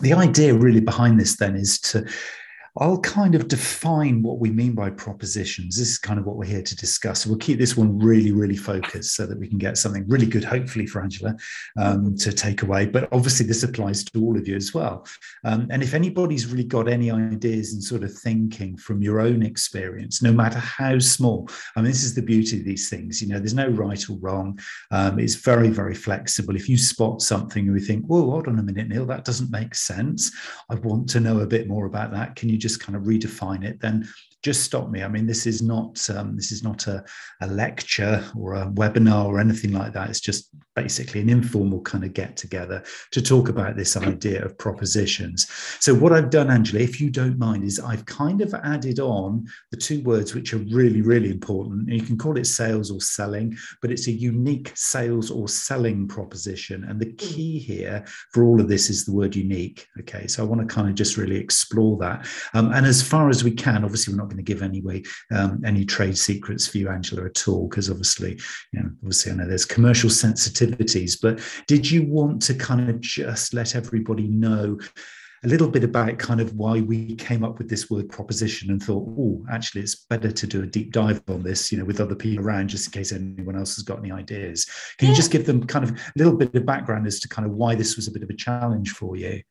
the idea really behind this then is to I'll kind of define what we mean by propositions. This is kind of what we're here to discuss. We'll keep this one really, really focused so that we can get something really good, hopefully, for Angela um, to take away. But obviously, this applies to all of you as well. Um, and if anybody's really got any ideas and sort of thinking from your own experience, no matter how small, I mean, this is the beauty of these things. You know, there's no right or wrong. Um, it's very, very flexible. If you spot something and we think, whoa, hold on a minute, Neil, that doesn't make sense. I want to know a bit more about that. Can you just kind of redefine it, then just stop me. I mean, this is not um, this is not a, a lecture or a webinar or anything like that. It's just basically an informal kind of get together to talk about this idea of propositions. So what I've done, Angela, if you don't mind, is I've kind of added on the two words which are really really important. You can call it sales or selling, but it's a unique sales or selling proposition. And the key here for all of this is the word unique. Okay, so I want to kind of just really explore that. Um, and as far as we can, obviously we're not going to give anyway um, any trade secrets for you, Angela, at all, because obviously, you know, obviously I know there's commercial sensitivities. But did you want to kind of just let everybody know? a little bit about kind of why we came up with this word proposition and thought, oh, actually, it's better to do a deep dive on this, you know, with other people around, just in case anyone else has got any ideas. Can yeah. you just give them kind of a little bit of background as to kind of why this was a bit of a challenge for you?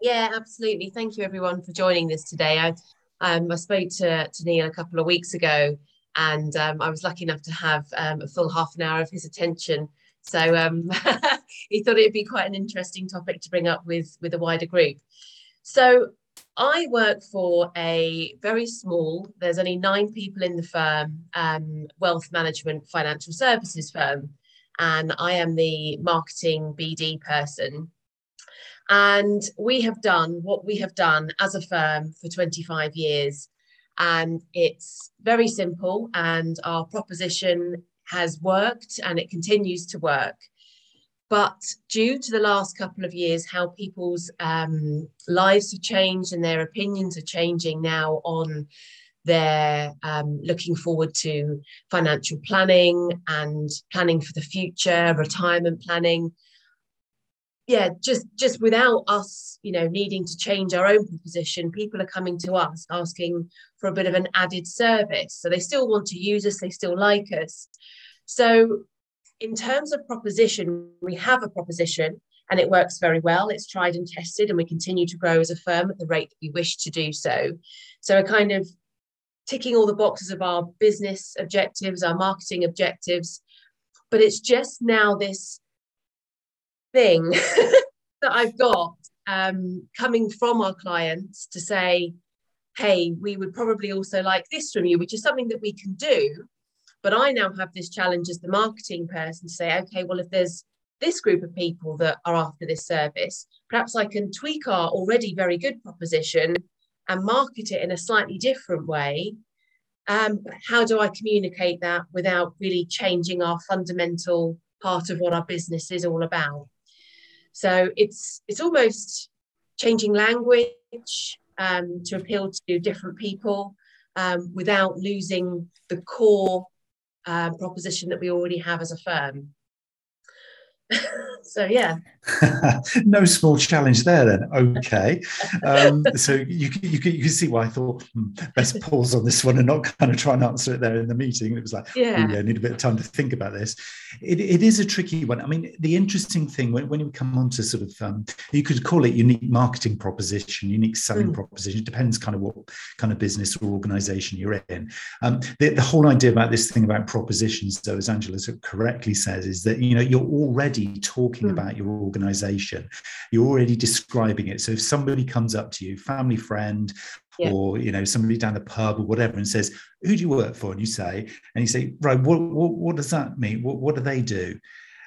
Yeah, absolutely. Thank you, everyone, for joining this today. I, um, I spoke to, to Neil a couple of weeks ago, and um, I was lucky enough to have um, a full half an hour of his attention. So um, he thought it would be quite an interesting topic to bring up with, with a wider group. So I work for a very small, there's only nine people in the firm, um, wealth management financial services firm. And I am the marketing BD person. And we have done what we have done as a firm for 25 years. And it's very simple, and our proposition has worked and it continues to work. But due to the last couple of years, how people's um, lives have changed and their opinions are changing now on their um, looking forward to financial planning and planning for the future, retirement planning, yeah just just without us you know needing to change our own proposition people are coming to us asking for a bit of an added service. So they still want to use us they still like us. So in terms of proposition we have a proposition and it works very well. It's tried and tested and we continue to grow as a firm at the rate that we wish to do so. So we're kind of ticking all the boxes of our business objectives our marketing objectives but it's just now this thing that I've got um, coming from our clients to say, hey, we would probably also like this from you, which is something that we can do. But I now have this challenge as the marketing person to say, okay, well, if there's this group of people that are after this service, perhaps I can tweak our already very good proposition and market it in a slightly different way. Um, how do I communicate that without really changing our fundamental part of what our business is all about? So it's it's almost changing language um, to appeal to different people um, without losing the core uh, proposition that we already have as a firm. so yeah. No small challenge there then. Okay. Um, so you, you, you can see why i thought hmm, best pause on this one and not kind of try and answer it there in the meeting. It was like yeah, oh, yeah I need a bit of time to think about this. It, it is a tricky one. I mean the interesting thing when, when you come on to sort of um, you could call it unique marketing proposition unique selling mm. proposition. It depends kind of what kind of business or organization you're in. Um, the, the whole idea about this thing about propositions though as angela correctly says is that you know you're already already talking mm. about your organization you're already describing it so if somebody comes up to you family friend yeah. or you know somebody down the pub or whatever and says who do you work for and you say and you say right what what, what does that mean what, what do they do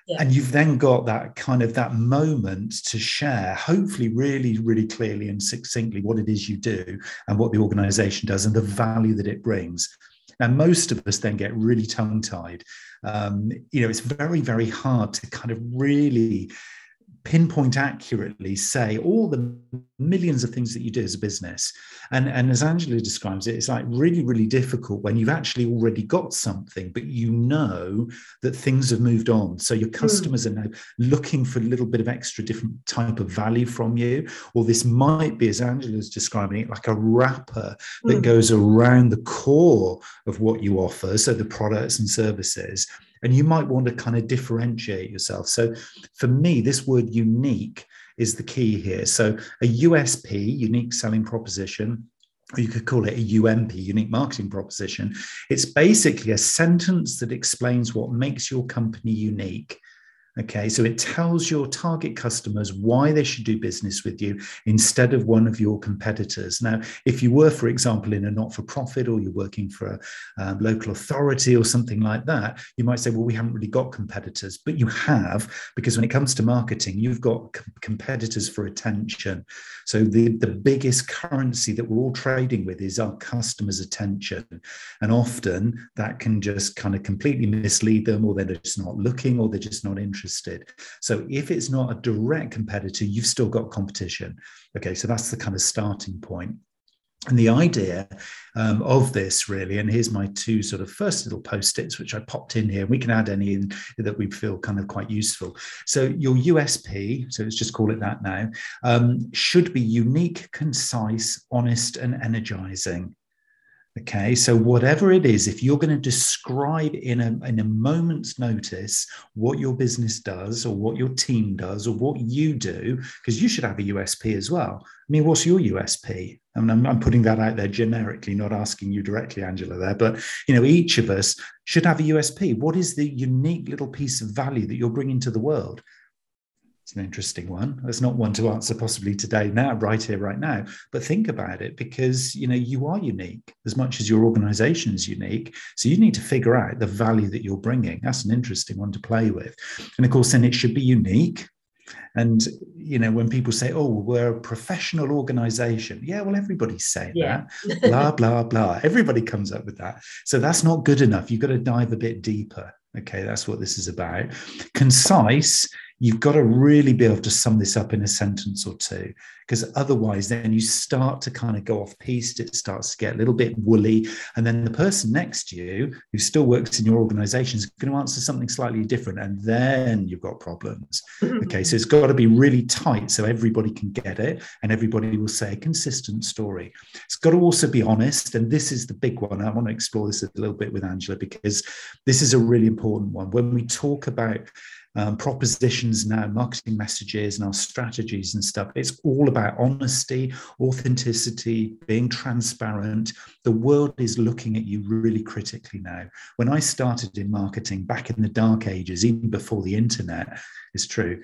yeah. and you've then got that kind of that moment to share hopefully really really clearly and succinctly what it is you do and what the organization does and the value that it brings now most of us then get really tongue tied um, you know, it's very, very hard to kind of really pinpoint accurately say all the millions of things that you do as a business. And, and as Angela describes it, it's like really, really difficult when you've actually already got something, but you know that things have moved on. So your hmm. customers mm. are now looking for a little bit of extra different type of value from you. Or this might be, as Angela's describing it, like a wrapper that mm. goes around the core of what you offer. So the products and services and you might want to kind of differentiate yourself. So for me, this word unique is the key here. So a USP, unique selling proposition, or you could call it a UMP, unique marketing proposition. It's basically a sentence that explains what makes your company unique Okay, so it tells your target customers why they should do business with you instead of one of your competitors. Now, if you were, for example, in a not for profit or you're working for a um, local authority or something like that, you might say, well, we haven't really got competitors, but you have, because when it comes to marketing, you've got competitors for attention. So the, the biggest currency that we're all trading with is our customers' attention. And often that can just kind of completely mislead them, or they're just not looking, or they're just not interested interested. So if it's not a direct competitor, you've still got competition. Okay, so that's the kind of starting point. And the idea um, of this really, and here's my two sort of first little post-its, which I popped in here. We can add any in that we feel kind of quite useful. So your USP, so let's just call it that now, um, should be unique, concise, honest, and energizing. Okay, so whatever it is, if you're going to describe in a, in a moment's notice what your business does or what your team does or what you do, because you should have a USP as well. I mean, what's your USP? I mean, I'm, I'm putting that out there generically, not asking you directly, Angela, there, but you know, each of us should have a USP. What is the unique little piece of value that you're bringing to the world? It's an interesting one. It's not one to answer possibly today, now, right here, right now. But think about it because you know you are unique as much as your organization is unique. So you need to figure out the value that you're bringing. That's an interesting one to play with. And of course, then it should be unique. And you know, when people say, "Oh, we're a professional organization," yeah, well, everybody's saying yeah. that. blah blah blah. Everybody comes up with that. So that's not good enough. You've got to dive a bit deeper. Okay, that's what this is about. Concise you've got to really be able to sum this up in a sentence or two because otherwise then you start to kind of go off piste it starts to get a little bit woolly and then the person next to you who still works in your organization is going to answer something slightly different and then you've got problems. Okay so it's got to be really tight so everybody can get it and everybody will say a consistent story. It's got to also be honest and this is the big one. I want to explore this a little bit with angela because this is a really important one. When we talk about um, propositions now, marketing messages, and our strategies and stuff. It's all about honesty, authenticity, being transparent. The world is looking at you really critically now. When I started in marketing back in the dark ages, even before the internet, is true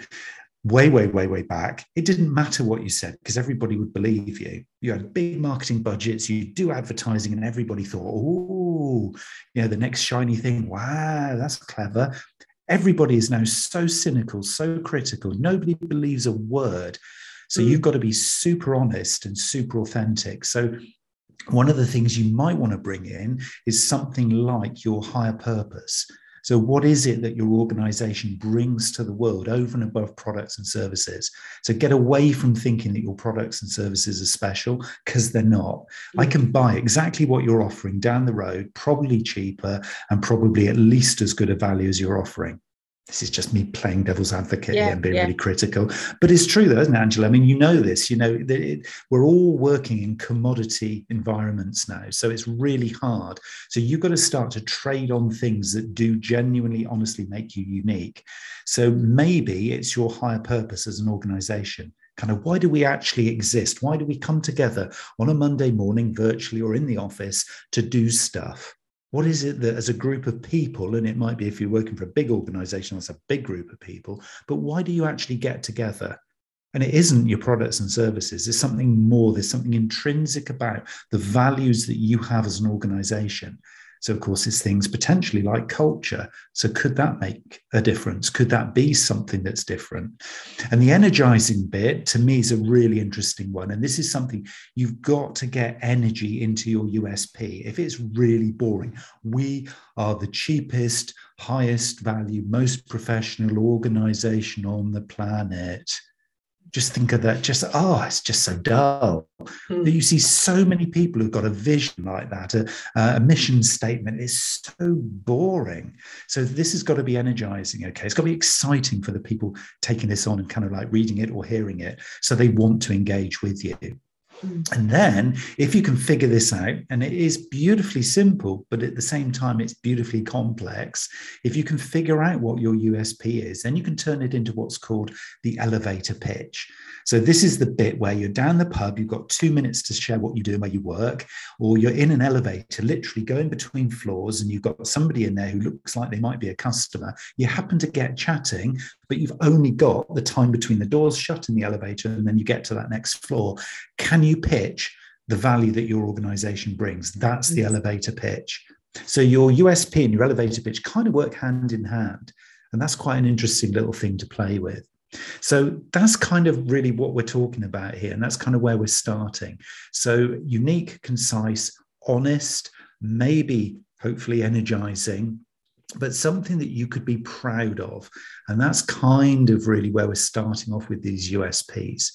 way, way, way, way back, it didn't matter what you said because everybody would believe you. You had big marketing budgets, you do advertising, and everybody thought, oh, you know, the next shiny thing, wow, that's clever. Everybody is now so cynical, so critical. Nobody believes a word. So mm. you've got to be super honest and super authentic. So one of the things you might want to bring in is something like your higher purpose. So, what is it that your organization brings to the world over and above products and services? So, get away from thinking that your products and services are special because they're not. I can buy exactly what you're offering down the road, probably cheaper and probably at least as good a value as you're offering this is just me playing devil's advocate yeah, and being yeah. really critical. But it's true, though, isn't it, Angela? I mean, you know this. You know, it, we're all working in commodity environments now, so it's really hard. So you've got to start to trade on things that do genuinely, honestly make you unique. So maybe it's your higher purpose as an organization. Kind of why do we actually exist? Why do we come together on a Monday morning, virtually or in the office, to do stuff? What is it that, as a group of people, and it might be if you're working for a big organization, that's a big group of people, but why do you actually get together? And it isn't your products and services. There's something more. There's something intrinsic about the values that you have as an organization. So, of course, it's things potentially like culture. So, could that make a difference? Could that be something that's different? And the energizing bit to me is a really interesting one. And this is something you've got to get energy into your USP. If it's really boring, we are the cheapest, highest value, most professional organization on the planet just think of that just oh it's just so dull mm. you see so many people who've got a vision like that a, a mission statement is so boring so this has got to be energizing okay it's got to be exciting for the people taking this on and kind of like reading it or hearing it so they want to engage with you. Mm. And then, if you can figure this out, and it is beautifully simple, but at the same time, it's beautifully complex. If you can figure out what your USP is, then you can turn it into what's called the elevator pitch. So, this is the bit where you're down the pub, you've got two minutes to share what you do and where you work, or you're in an elevator, literally going between floors, and you've got somebody in there who looks like they might be a customer. You happen to get chatting, but you've only got the time between the doors shut in the elevator and then you get to that next floor. Can you pitch the value that your organization brings? That's the mm. elevator pitch. So your USP and your elevator pitch kind of work hand in hand. And that's quite an interesting little thing to play with. So that's kind of really what we're talking about here. And that's kind of where we're starting. So unique, concise, honest, maybe hopefully energizing, but something that you could be proud of. And that's kind of really where we're starting off with these USPs.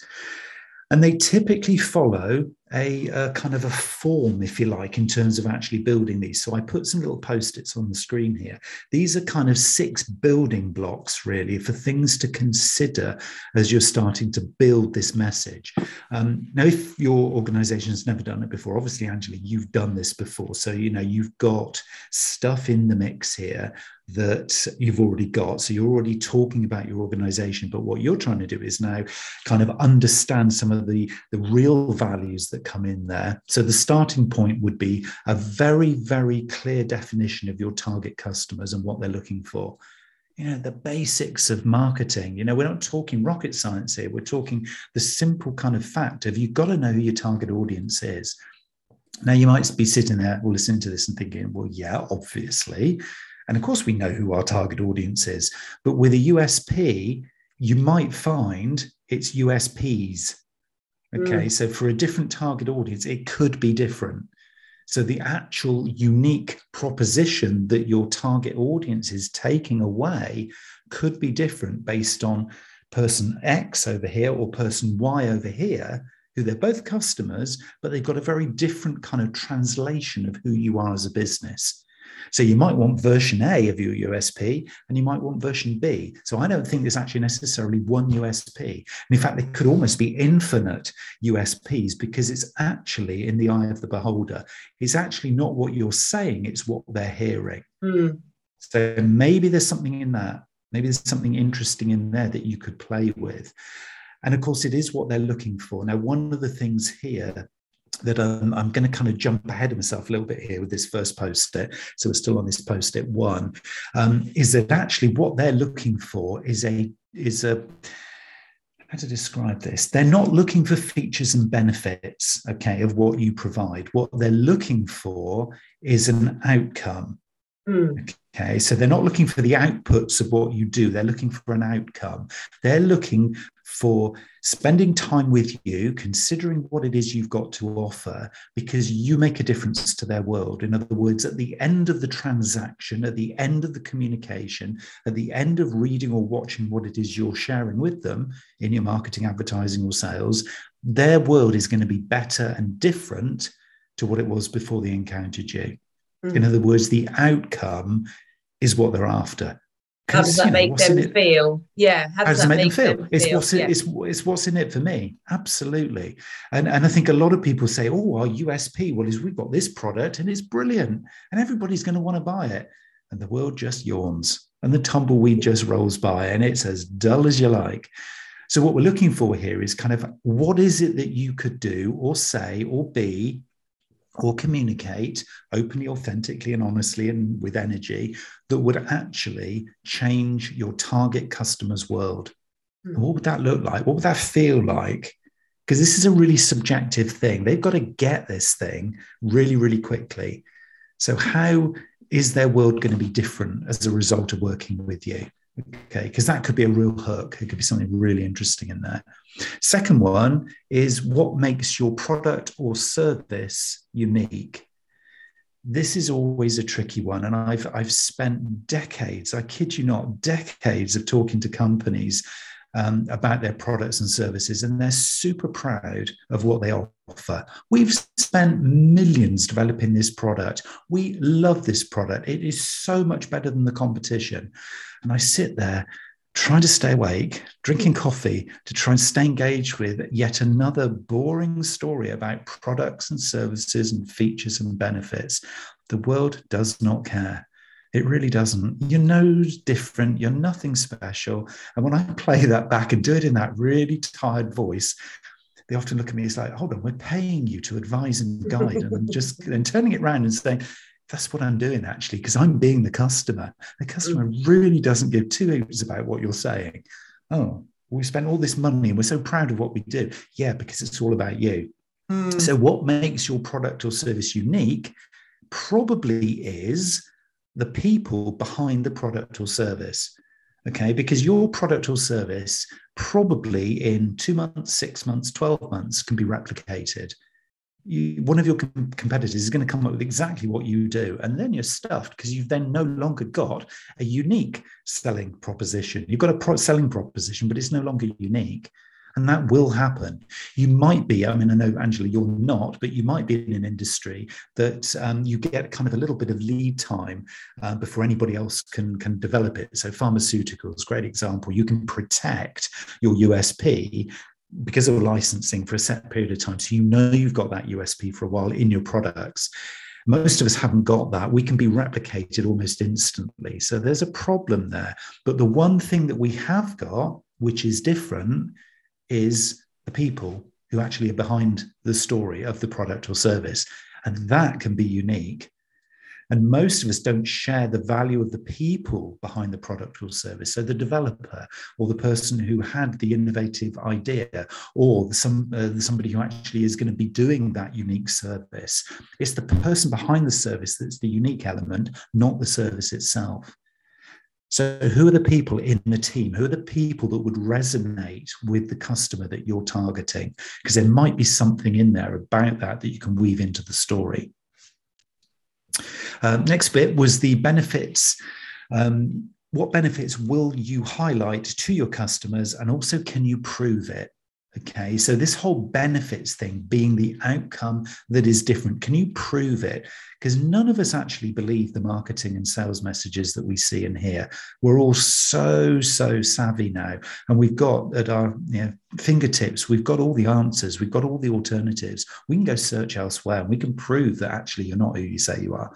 And they typically follow a, a, kind of a form, if you like, in terms of actually building these. So I put some little post-its on the screen here. These are kind of six building blocks, really, for things to consider as you're starting to build this message. Um, now, if your organization has never done it before, obviously, Angela, you've done this before. So, you know, you've got stuff in the mix here that you've already got. So you're already talking about your organization, but what you're trying to do is now kind of understand some of the, the real values that come in there. So the starting point would be a very, very clear definition of your target customers and what they're looking for. You know, the basics of marketing. You know, we're not talking rocket science here. We're talking the simple kind of fact of you've got to know who your target audience is. Now, you might be sitting there listening to this and thinking, well, yeah, obviously and of course, we know who our target audience is. But with a USP, you might find it's USPs. Okay. Mm. So for a different target audience, it could be different. So the actual unique proposition that your target audience is taking away could be different based on person X over here or person Y over here, who they're both customers, but they've got a very different kind of translation of who you are as a business. So you might want version A of your USP and you might want version B. So I don't think there's actually necessarily one USP. And in fact, there could almost be infinite USPs because it's actually in the eye of the beholder. It's actually not what you're saying, it's what they're hearing. Mm. So maybe there's something in that. Maybe there's something interesting in there that you could play with. And of course, it is what they're looking for. Now, one of the things here that um, I'm going to kind of jump ahead of myself a little bit here with this first post-it. So we're still on this post-it one. Um, is that actually what they're looking for is a is a how to describe this? They're not looking for features and benefits, okay, of what you provide. What they're looking for is an outcome. Mm. Okay, so they're not looking for the outputs of what you do, they're looking for an outcome. They're looking for spending time with you, considering what it is you've got to offer, because you make a difference to their world. In other words, at the end of the transaction, at the end of the communication, at the end of reading or watching what it is you're sharing with them in your marketing, advertising, or sales, their world is going to be better and different to what it was before they encountered you. Mm. In other words, the outcome is what they're after. How does that make them feel? Yeah. How does, how does that make, them feel? Them it's feel? what's in, yeah. it's, it's what's in it for me. Absolutely. And and I think a lot of people say, oh, our USP, well, is we've got this product and it's brilliant, and everybody's going to want to buy it. And the world just yawns and the tumbleweed just rolls by and it's as dull as you like. So what we're looking for here is kind of what is it that you could do or say or be or communicate openly, authentically, and honestly, and with energy that would actually change your target customer's world. Mm. What would that look like? What would that feel like? Because this is a really subjective thing. They've got to get this thing really, really quickly. So, how is their world going to be different as a result of working with you? Okay, because that could be a real hook. It could be something really interesting in there. Second one is what makes your product or service unique. This is always a tricky one. And I've, I've spent decades, I kid you not, decades of talking to companies um, about their products and services, and they're super proud of what they offer. We've spent millions developing this product. We love this product. It is so much better than the competition. And I sit there trying to stay awake, drinking coffee to try and stay engaged with yet another boring story about products and services and features and benefits. The world does not care. It really doesn't. You're no different. You're nothing special. And when I play that back and do it in that really tired voice, they often look at me as like, hold on, we're paying you to advise and guide. And I'm just and turning it around and saying, that's what I'm doing actually, because I'm being the customer. The customer mm. really doesn't give two hoots about what you're saying. Oh, we spent all this money and we're so proud of what we do. Yeah, because it's all about you. Mm. So, what makes your product or service unique probably is the people behind the product or service. Okay, because your product or service probably in two months, six months, 12 months can be replicated. You, one of your com- competitors is going to come up with exactly what you do, and then you're stuffed because you've then no longer got a unique selling proposition. You've got a pro- selling proposition, but it's no longer unique. And that will happen. You might be, I mean, I know, Angela, you're not, but you might be in an industry that um, you get kind of a little bit of lead time uh, before anybody else can, can develop it. So, pharmaceuticals, great example. You can protect your USP because of licensing for a set period of time. So, you know you've got that USP for a while in your products. Most of us haven't got that. We can be replicated almost instantly. So, there's a problem there. But the one thing that we have got, which is different, is the people who actually are behind the story of the product or service. And that can be unique. And most of us don't share the value of the people behind the product or service. So the developer or the person who had the innovative idea or some, uh, somebody who actually is going to be doing that unique service. It's the person behind the service that's the unique element, not the service itself. So, who are the people in the team? Who are the people that would resonate with the customer that you're targeting? Because there might be something in there about that that you can weave into the story. Uh, next bit was the benefits. Um, what benefits will you highlight to your customers, and also can you prove it? Okay, so this whole benefits thing being the outcome that is different, can you prove it? Because none of us actually believe the marketing and sales messages that we see and hear. We're all so, so savvy now. And we've got at our you know, fingertips, we've got all the answers, we've got all the alternatives. We can go search elsewhere and we can prove that actually you're not who you say you are.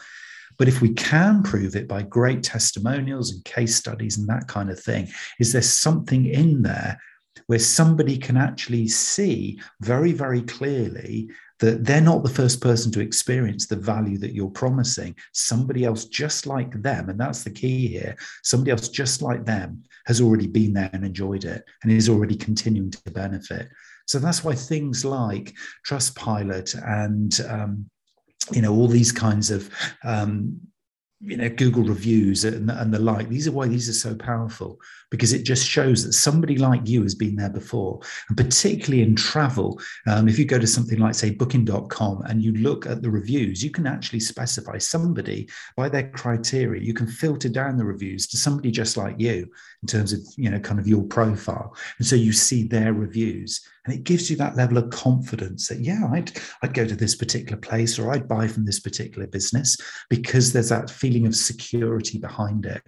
But if we can prove it by great testimonials and case studies and that kind of thing, is there something in there where somebody can actually see very, very clearly that they're not the first person to experience the value that you're promising. Somebody else just like them, and that's the key here, somebody else just like them has already been there and enjoyed it and is already continuing to benefit. So that's why things like Trustpilot and um, you know all these kinds of um, you know google reviews and, and the like. These are why these are so powerful because it just shows that somebody like you has been there before. And particularly in travel um, if you go to something like say booking.com and you look at the reviews you can actually specify somebody by their criteria. You can filter down the reviews to somebody just like you in terms of you know kind of your profile. And so you see their reviews and it gives you that level of confidence that yeah i'd i'd go to this particular place or i'd buy from this particular business because there's that feeling of security behind it.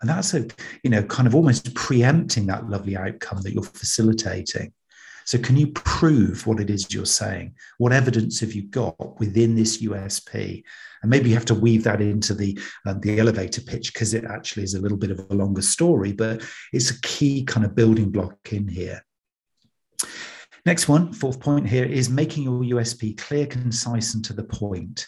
And that's a you know kind of almost preempting that lovely outcome that you're facilitating. So can you prove what it is you're saying? What evidence have you got within this usp and maybe you have to weave that into the um, the elevator pitch because it actually is a little bit of a longer story but it's a key kind of building block in here. Next one, fourth point here, is making your USP clear, concise, and to the point.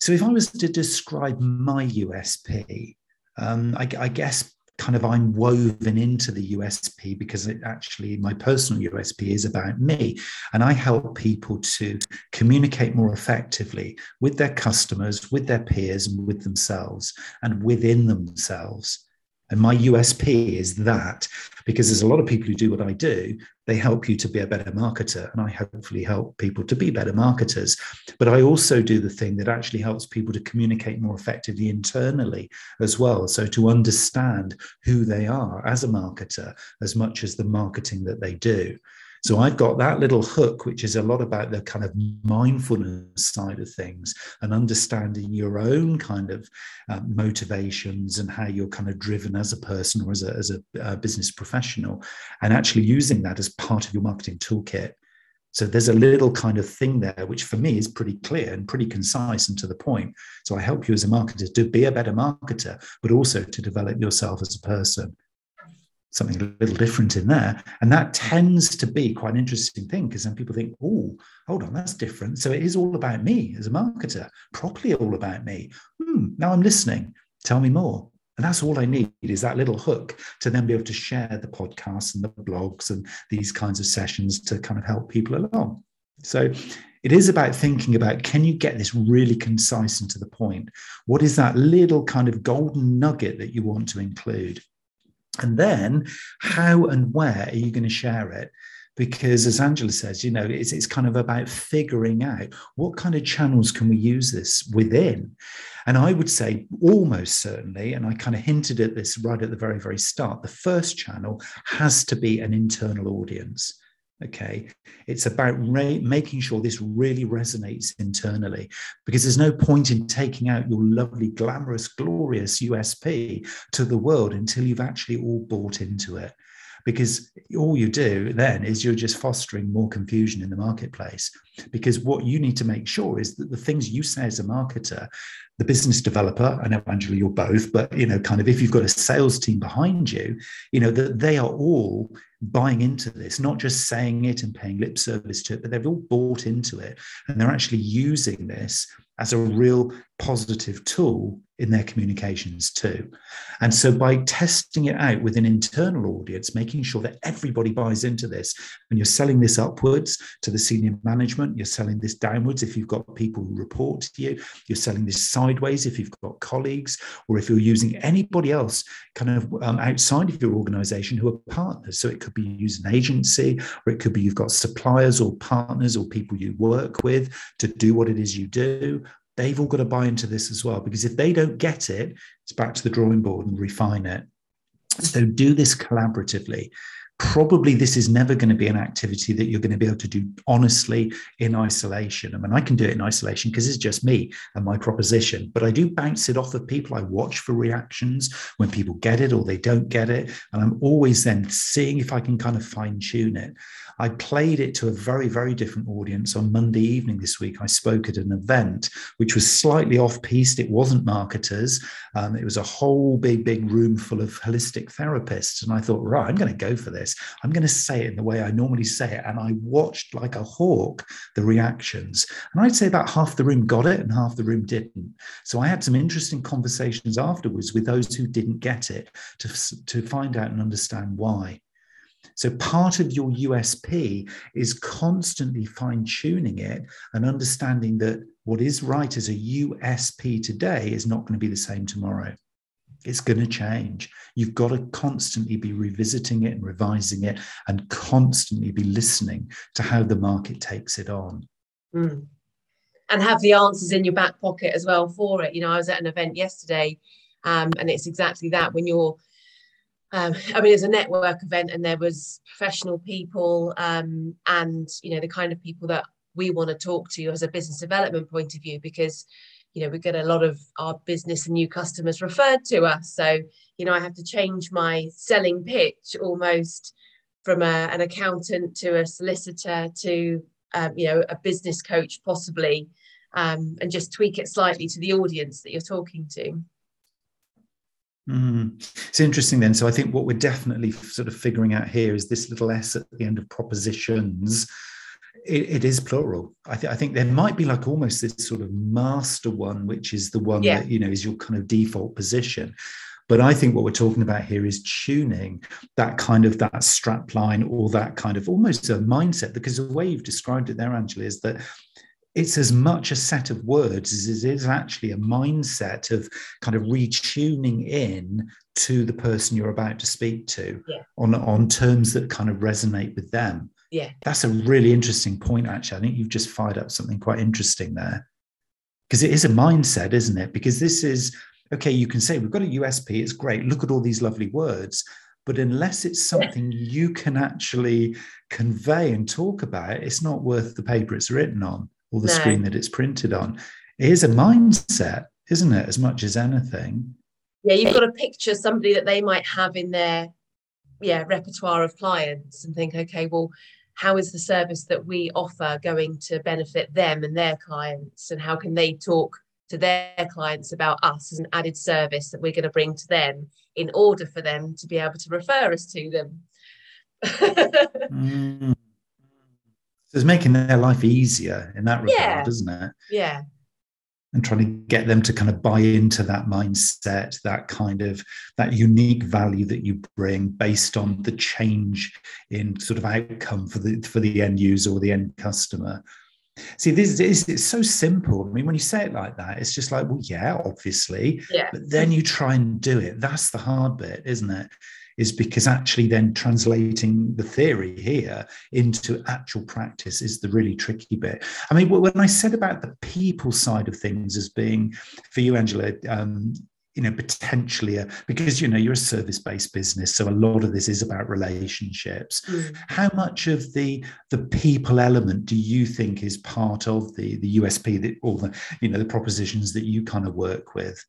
So if I was to describe my USP, um, I, I, guess kind of I'm woven into the USP because it actually my personal USP is about me. And I help people to communicate more effectively with their customers, with their peers, and with themselves and within themselves. And my USP is that because there's a lot of people who do what I do, they help you to be a better marketer. And I hopefully help people to be better marketers. But I also do the thing that actually helps people to communicate more effectively internally as well. So to understand who they are as a marketer as much as the marketing that they do. So I've got that little hook, which is a lot about the kind of mindfulness side of things and understanding your own kind of um, motivations and how you're kind of driven as a person or as a, as a uh, business professional, and actually using that as part of your marketing toolkit. So there's a little kind of thing there, which for me is pretty clear and pretty concise and to the point. So I help you as a marketer to be a better marketer, but also to develop yourself as a person something a little different in there. And that tends to be quite an interesting thing because then people think, oh, hold on, that's different. So it is all about me as a marketer, properly all about me. Hmm, now I'm listening. Tell me more. And that's all I need is that little hook to then be able to share the podcasts and the blogs and these kinds of sessions to kind of help people along. So it is about thinking about can you get this really concise and to the point? What is that little kind of golden nugget that you want to include? And then how and where are you going to share it? Because as Angela says, you know, it's, it's kind of about figuring out what kind of channels can we use this within. And I would say almost certainly, and I kind of hinted at this right at the very, very start, the first channel has to be an internal audience. Okay. It's about re- making sure this really resonates internally because there's no point in taking out your lovely, glamorous, glorious USP to the world until you've actually all bought into it. Because all you do then is you're just fostering more confusion in the marketplace. Because what you need to make sure is that the things you say as a marketer the business developer i know angela you're both but you know kind of if you've got a sales team behind you you know that they are all buying into this not just saying it and paying lip service to it but they've all bought into it and they're actually using this as a real positive tool in their communications too. And so by testing it out with an internal audience, making sure that everybody buys into this, and you're selling this upwards to the senior management, you're selling this downwards if you've got people who report to you, you're selling this sideways if you've got colleagues, or if you're using anybody else kind of um, outside of your organization who are partners. So it could be using an agency, or it could be you've got suppliers or partners or people you work with to do what it is you do, they've all got to buy into this as well. Because if they don't get it, it's back to the drawing board and refine it. So do this collaboratively. Probably this is never going to be an activity that you're going to be able to do honestly in isolation. I mean, I can do it in isolation because it's just me and my proposition, but I do bounce it off of people. I watch for reactions when people get it or they don't get it. And I'm always then seeing if I can kind of fine tune it. I played it to a very, very different audience on Monday evening this week. I spoke at an event which was slightly off piste. It wasn't marketers, um, it was a whole big, big room full of holistic therapists. And I thought, right, I'm going to go for this. I'm going to say it in the way I normally say it. And I watched like a hawk the reactions. And I'd say about half the room got it and half the room didn't. So I had some interesting conversations afterwards with those who didn't get it to, to find out and understand why. So part of your USP is constantly fine tuning it and understanding that what is right as a USP today is not going to be the same tomorrow. It's going to change. You've got to constantly be revisiting it and revising it and constantly be listening to how the market takes it on. Mm. And have the answers in your back pocket as well for it. You know, I was at an event yesterday um, and it's exactly that when you're um, I mean, it's a network event, and there was professional people, um, and you know the kind of people that we want to talk to as a business development point of view, because you know we get a lot of our business and new customers referred to us. So you know I have to change my selling pitch almost from a, an accountant to a solicitor to um, you know a business coach possibly, um, and just tweak it slightly to the audience that you're talking to. Mm. It's interesting then. So I think what we're definitely sort of figuring out here is this little s at the end of propositions. it, it is plural. I, th- I, think there might be like almost this sort of master one, which is the one yeah. that you know is your kind of default position. But I think what we're talking about here is tuning that kind of that strap line or that kind of almost a mindset, because the way you've described it there, Angela, is that it's as much a set of words as it is actually a mindset of kind of retuning in to the person you're about to speak to yeah. on, on terms that kind of resonate with them. Yeah. That's a really interesting point, actually. I think you've just fired up something quite interesting there. Because it is a mindset, isn't it? Because this is, okay, you can say, we've got a USP, it's great, look at all these lovely words. But unless it's something you can actually convey and talk about, it's not worth the paper it's written on or the no. screen that it's printed on. It is a mindset, isn't it, as much as anything? Yeah, you've got to picture somebody that they might have in their yeah repertoire of clients and think, okay, well, how is the service that we offer going to benefit them and their clients, and how can they talk to their clients about us as an added service that we're going to bring to them in order for them to be able to refer us to them. mm. So it's making their life easier in that regard, yeah. isn't it? Yeah. And trying to get them to kind of buy into that mindset, that kind of that unique value that you bring based on the change in sort of outcome for the for the end user or the end customer. See, this is it's so simple. I mean, when you say it like that, it's just like, well, yeah, obviously. Yeah. But then you try and do it. That's the hard bit, isn't it? Is because actually then translating the theory here into actual practice is the really tricky bit. I mean, when I said about the people side of things as being, for you, Angela, um, you know potentially a, because you know you're a service based business so a lot of this is about relationships mm. how much of the the people element do you think is part of the the usp that all the you know the propositions that you kind of work with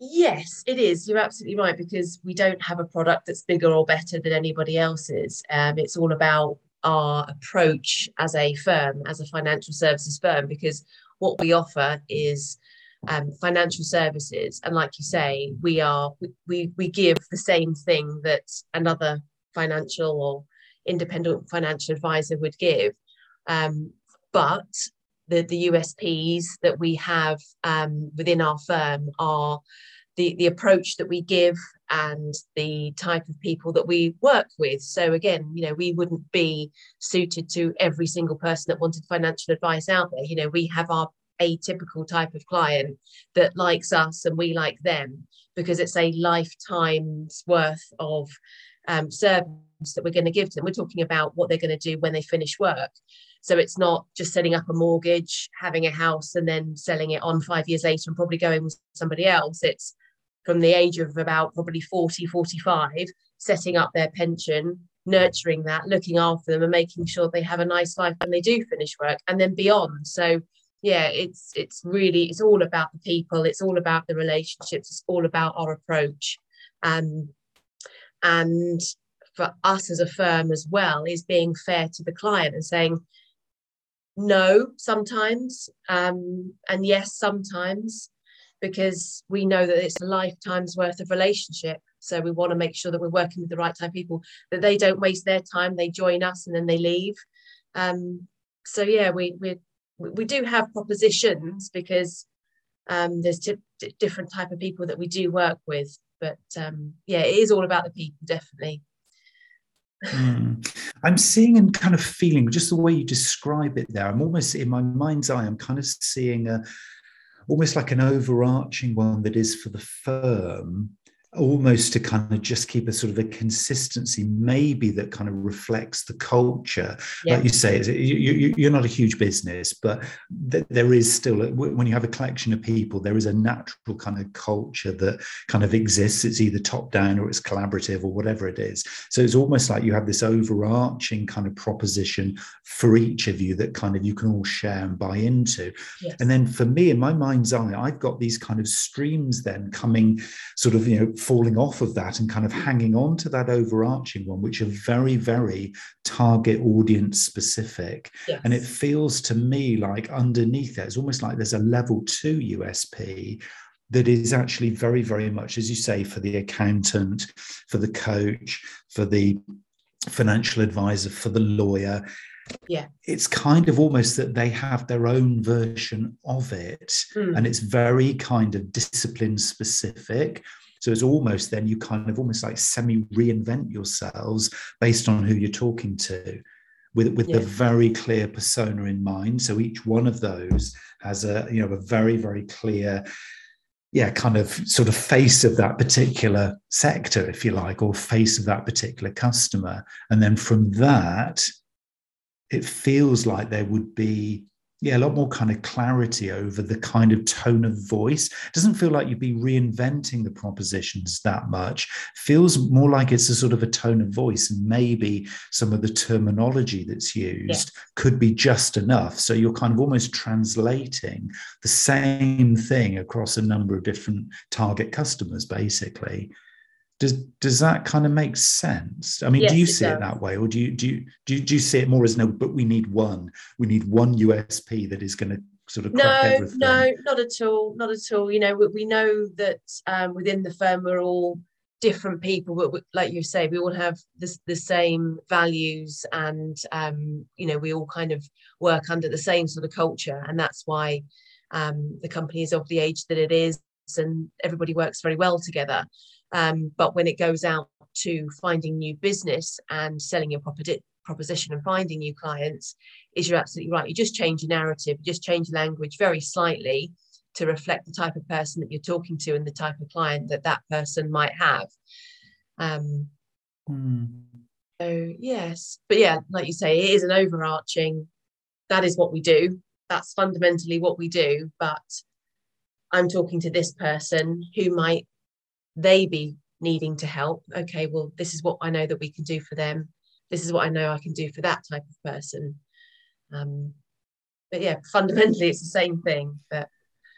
Yes, it is. You're absolutely right because we don't have a product that's bigger or better than anybody else's. Um, it's all about our approach as a firm, as a financial services firm, because what we offer is um, financial services, and like you say, we are we we give the same thing that another financial or independent financial advisor would give, um, but the, the USPs that we have um, within our firm are the, the approach that we give and the type of people that we work with. So again, you know, we wouldn't be suited to every single person that wanted financial advice out there. You know, we have our atypical type of client that likes us and we like them because it's a lifetime's worth of um, service that we're going to give to them. We're talking about what they're going to do when they finish work. So it's not just setting up a mortgage, having a house, and then selling it on five years later and probably going with somebody else. It's from the age of about probably 40, 45, setting up their pension, nurturing that, looking after them, and making sure they have a nice life when they do finish work and then beyond. So yeah, it's it's really it's all about the people, it's all about the relationships, it's all about our approach. Um, and for us as a firm as well is being fair to the client and saying no sometimes um, and yes sometimes because we know that it's a lifetime's worth of relationship. So we want to make sure that we're working with the right type of people that they don't waste their time they join us and then they leave. Um, so yeah we we we do have propositions because um, there's t- different type of people that we do work with but um, yeah it is all about the people definitely. Mm. I'm seeing and kind of feeling just the way you describe it there. I'm almost in my mind's eye, I'm kind of seeing a almost like an overarching one that is for the firm almost to kind of just keep a sort of a consistency maybe that kind of reflects the culture yeah. like you say you, are not a huge business but there is still a, when you have a collection of people there is a natural kind of culture that kind of exists it's either top down or it's collaborative or whatever it is so it's almost like you have this overarching kind of proposition for each of you that kind of you can all share and buy into yes. and then for me in my mind's eye i've got these kind of streams then coming sort of you know falling off of that and kind of hanging on to that overarching one, which are very, very target audience specific. Yes. And it feels to me like underneath it, it's almost like there's a level two USP that is actually very, very much, as you say, for the accountant, for the coach, for the financial advisor, for the lawyer. Yeah. It's kind of almost that they have their own version of it. Mm. And it's very kind of discipline specific So it's almost then you kind of almost like semi reinvent yourselves based on who you're talking to with, with yeah. the very clear persona in mind. So each one of those has a, you know, a very, very clear, yeah, kind of sort of face of that particular sector, if you like, or face of that particular customer. And then from that, it feels like there would be yeah, a lot more kind of clarity over the kind of tone of voice. It doesn't feel like you'd be reinventing the propositions that much. Feels more like it's a sort of a tone of voice, and maybe some of the terminology that's used yeah. could be just enough. So you're kind of almost translating the same thing across a number of different target customers, basically. Does does that kind of make sense? I mean, yes, do you see it, it, that way, or do you do you, do you do you see it more as no? But we need one. We need one USP that is going to sort of no, no, not at all, not at all. You know, we, we know that um, within the firm we're all different people, but we, like you say, we all have the the same values, and um, you know, we all kind of work under the same sort of culture, and that's why um, the company is of the age that it is, and everybody works very well together. Um, but when it goes out to finding new business and selling your property, proposition and finding new clients, is you're absolutely right. You just change your narrative, you just change language very slightly to reflect the type of person that you're talking to and the type of client that that person might have. Um, mm. So yes, but yeah, like you say, it is an overarching. That is what we do. That's fundamentally what we do. But I'm talking to this person who might they be needing to help. Okay well this is what i know that we can do for them. This is what i know i can do for that type of person. Um, but yeah fundamentally it's the same thing but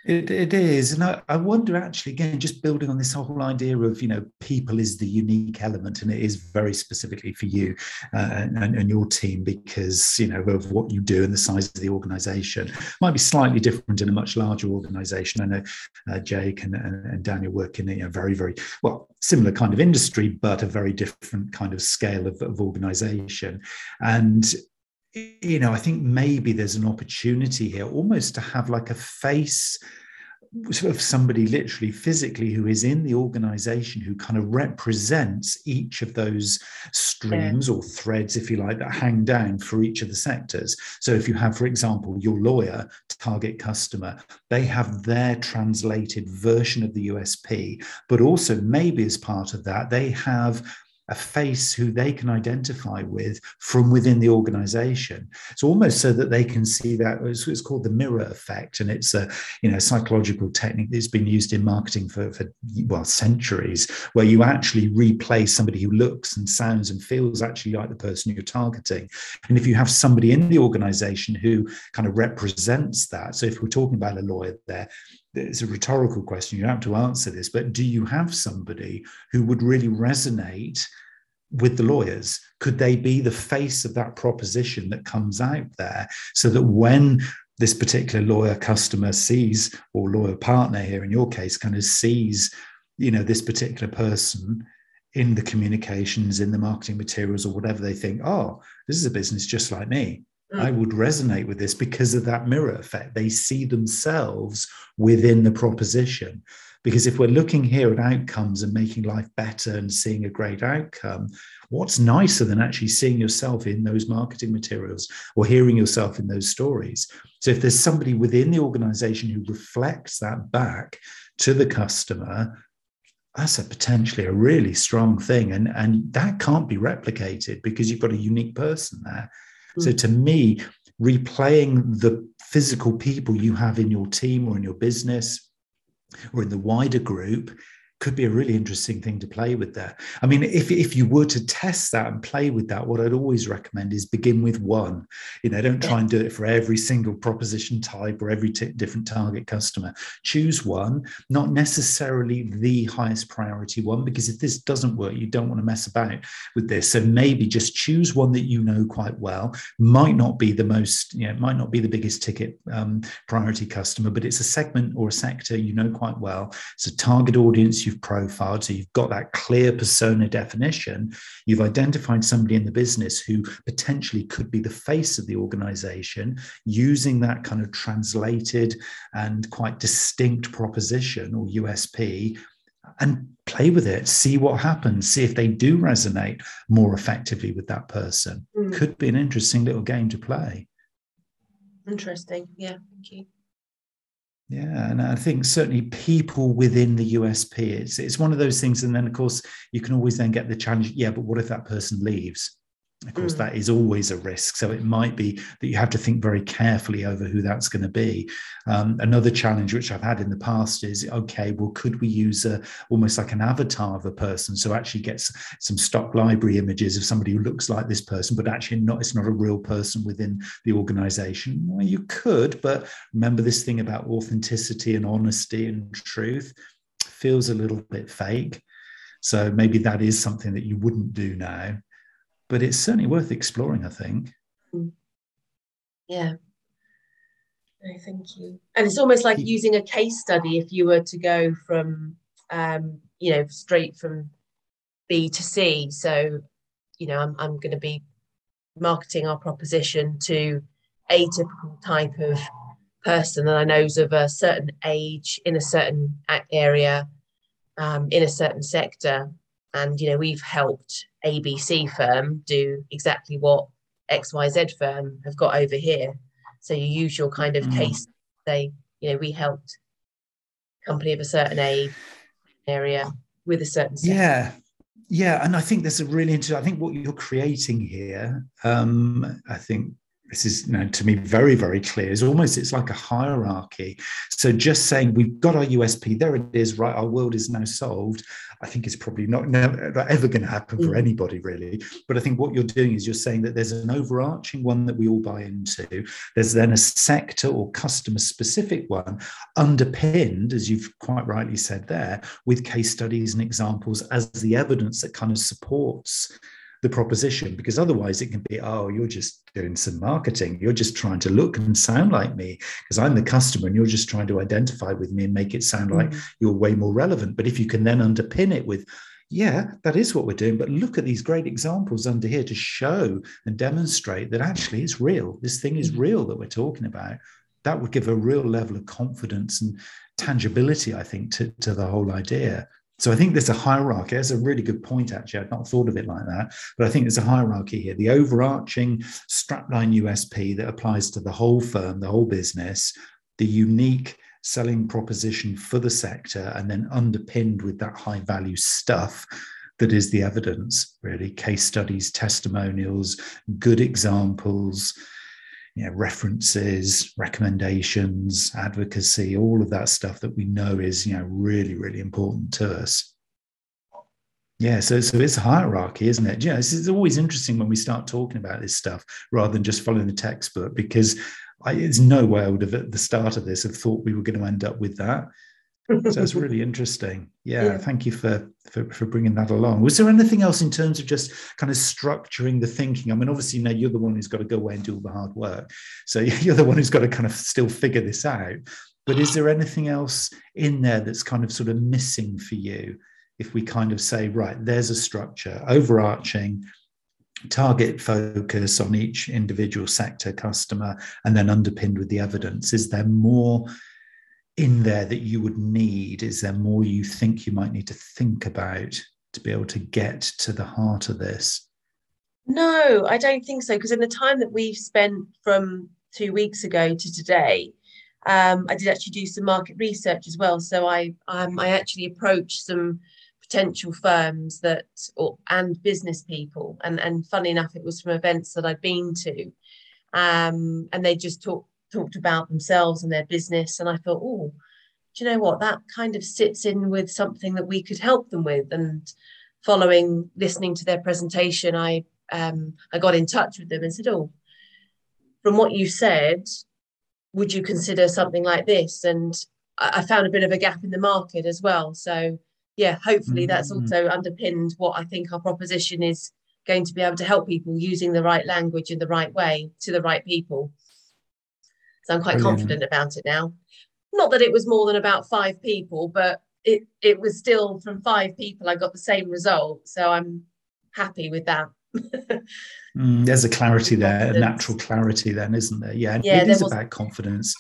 it, it is. And I, I wonder actually, again, just building on this whole idea of, you know, people is the unique element and it is very specifically for you uh, and, and your team because, you know, of what you do and the size of the organization. Might be slightly different in a much larger organization. I know uh, Jake and, and, and, Daniel work in a very, very, well, similar kind of industry, but a very different kind of scale of, of organization. And you know, I think maybe there's an opportunity here almost to have like a face sort of somebody literally physically who is in the organization who kind of represents each of those streams yeah. or threads if you like that hang down for each of the sectors so if you have for example your lawyer target customer they have their translated version of the usp but also maybe as part of that they have a face who they can identify with from within the organization. It's almost so that they can see that it's, it's, called the mirror effect, and it's a you know psychological technique that's been used in marketing for, for well centuries, where you actually replace somebody who looks and sounds and feels actually like the person you're targeting. And if you have somebody in the organization who kind of represents that, so if we're talking about a lawyer there, it's a rhetorical question. You have to answer this, but do you have somebody who would really resonate with the lawyers? Could they be the face of that proposition that comes out there so that when this particular lawyer customer sees, or lawyer partner here in your case, kind of sees, you know, this particular person in the communications, in the marketing materials, or whatever they think, oh, this is a business just like me. I mm. would resonate with this because of that mirror effect. They see themselves within the proposition. Because if we're looking here at outcomes and making life better and seeing a great outcome, what's nicer than actually seeing yourself in those marketing materials or hearing yourself in those stories? So if there's somebody within the organization who reflects that back to the customer, that's a potentially a really strong thing. And, and that can't be replicated because you've got a unique person there. So hmm. to me, replaying the physical people you have in your team or in your business or in the wider group could be a really interesting thing to play with there. I mean, if, if you were to test that and play with that, what I'd always recommend is begin with one. You know, don't try and do it for every single proposition type or every t- different target customer. Choose one, not necessarily the highest priority one, because if this doesn't work, you don't want to mess about with this. So maybe just choose one that you know quite well. Might not be the most, you know, might not be the biggest ticket um, priority customer, but it's a segment or a sector you know quite well. It's a target audience you you've profiled, so you've got that clear persona definition, you've identified somebody in the business who potentially could be the face of the organization using that kind of translated and quite distinct proposition or USP and play with it, see what happens, see if they do resonate more effectively with that person. Mm. Could be an interesting little game to play. Interesting. Yeah, thank you. Yeah, and I think certainly people within the USP, it's it's one of those things. And then of course you can always then get the challenge. Yeah, but what if that person leaves? Of course, mm. that is always a risk. So it might be that you have to think very carefully over who that's going to be. Um, another challenge which I've had in the past is okay, well, could we use a, almost like an avatar of a person? So actually gets some stock library images of somebody who looks like this person, but actually not, it's not a real person within the organization. Well, you could, but remember this thing about authenticity and honesty and truth feels a little bit fake. So maybe that is something that you wouldn't do now but it's certainly worth exploring, I think. Mm. Yeah. No, thank you. And it's almost like using a case study if you were to go from, um, you know, straight from B to C. So, you know, I'm, I'm going to be marketing our proposition to a typical type of person that I know is of a certain age in a certain area, um, in a certain sector. And, you know, we've helped ABC firm do exactly what XYZ firm have got over here. So you use your kind of mm. case, say, you know, we helped company of a certain age area with a certain sector. yeah yeah and i think there's a really interesting i think what you're creating here um i think this is you know, to me very very clear. It's almost it's like a hierarchy. So just saying we've got our usp there it is right our world is now solved i think it's probably not never, ever going to happen for mm. anybody really. But i think what you're doing is you're saying that there's an overarching one that we all buy into. There's then a sector or customer specific one underpinned as you've quite rightly said there with case studies and examples as the evidence that kind of supports the proposition because otherwise it can be oh you're just doing some marketing. You're just trying to look and sound like me because i'm the customer and you're just trying to identify with me and make it sound like mm. you're way more relevant. But if you can then underpin it with yeah that is what we're doing but look at these great examples under here to show and demonstrate that actually it's real. This thing is mm. real that we're talking about. That would give a real level of confidence and tangibility i think to, to the whole idea so I think there's a hierarchy. That's a really good point, actually. I'd not thought of it like that. But I think there's a hierarchy here. The overarching strapline USP that applies to the whole firm, the whole business, the unique selling proposition for the sector, and then underpinned with that high value stuff that is the evidence, really case studies, testimonials, good examples, you know, references, recommendations, advocacy, all of that stuff that we know is, you know, really, really important to us. Yeah, so so it's hierarchy, isn't it? Yeah, it's, it's always interesting when we start talking about this stuff rather than just following the textbook because I, there's no way I would have at the start of this have thought we were going to end up with that so it's really interesting. Yeah, yeah, thank you for, for for bringing that along. Was there anything else in terms of just kind of structuring the thinking? I mean, obviously, know, you're the one who's got to go away and do all the hard work, so you're the one who's got to kind of still figure this out. But is there anything else in there that's kind of sort of missing for you? If we kind of say, right, there's a structure, overarching, target focus on each individual sector customer, and then underpinned with the evidence. Is there more? In there that you would need? Is there more you think you might need to think about to be able to get to the heart of this? No, I don't think so. Because in the time that we've spent from two weeks ago to today, um, I did actually do some market research as well. So I um, I actually approached some potential firms that or and business people, and and funny enough, it was from events that I'd been to, um, and they just talked talked about themselves and their business. And I thought, oh, do you know what? That kind of sits in with something that we could help them with. And following listening to their presentation, I um, I got in touch with them and said, oh, from what you said, would you consider something like this? And I found a bit of a gap in the market as well. So yeah, hopefully that's mm-hmm. also underpinned what I think our proposition is going to be able to help people using the right language in the right way to the right people. So I'm quite Brilliant. confident about it now. Not that it was more than about five people, but it it was still from five people I got the same result. So I'm happy with that. mm, there's a clarity there, a natural clarity then, isn't there? Yeah, yeah it is about confidence.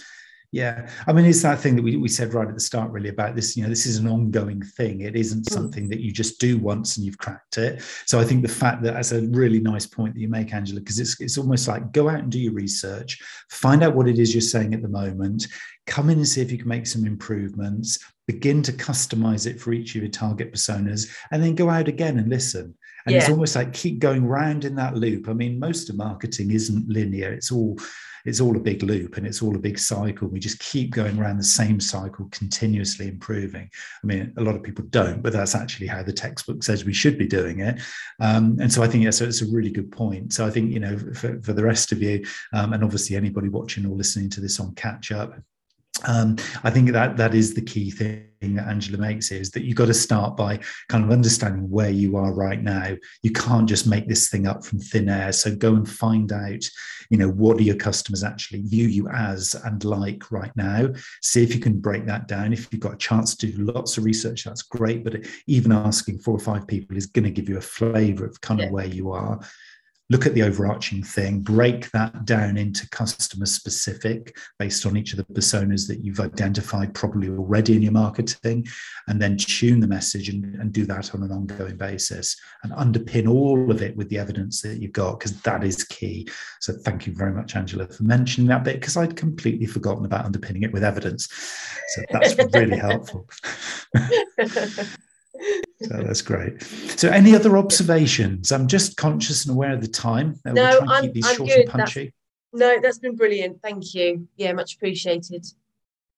Yeah. I mean, it's that thing that we, we said right at the start, really, about this. You know, this is an ongoing thing. It isn't mm. something that you just do once and you've cracked it. So I think the fact that that's a really nice point that you make, Angela, because it's, it's almost like go out and do your research, find out what it is you're saying at the moment, come in and see if you can make some improvements, begin to customize it for each of your target personas, and then go out again and listen. And yeah. it's almost like keep going round in that loop. I mean, most of marketing isn't linear. It's all it's all a big loop and it's all a big cycle. We just keep going around the same cycle, continuously improving. I mean, a lot of people don't, but that's actually how the textbook says we should be doing it. Um, and so I think, yeah, so it's a really good point. So I think, you know, for, for the rest of you, um, and obviously anybody watching or listening to this on catch up, um, I think that that is the key thing that Angela makes is that you've got to start by kind of understanding where you are right now. You can't just make this thing up from thin air. So go and find out, you know, what do your customers actually view you as and like right now. See if you can break that down. If you've got a chance to do lots of research, that's great. But even asking four or five people is going to give you a flavor of kind of where you are look at the overarching thing, break that down into customer specific based on each of the personas that you've identified probably already in your marketing, and then tune the message and, and do that on an ongoing basis and underpin all of it with the evidence that you've got, because that is key. So thank you very much, Angela, for mentioning that bit, because I'd completely forgotten about underpinning it with evidence. So that's really helpful. so that's great. So, any other observations? I'm just conscious and aware of the time. Uh, no, I'm, I'm good. That's, no, that's been brilliant. Thank you. Yeah, much appreciated.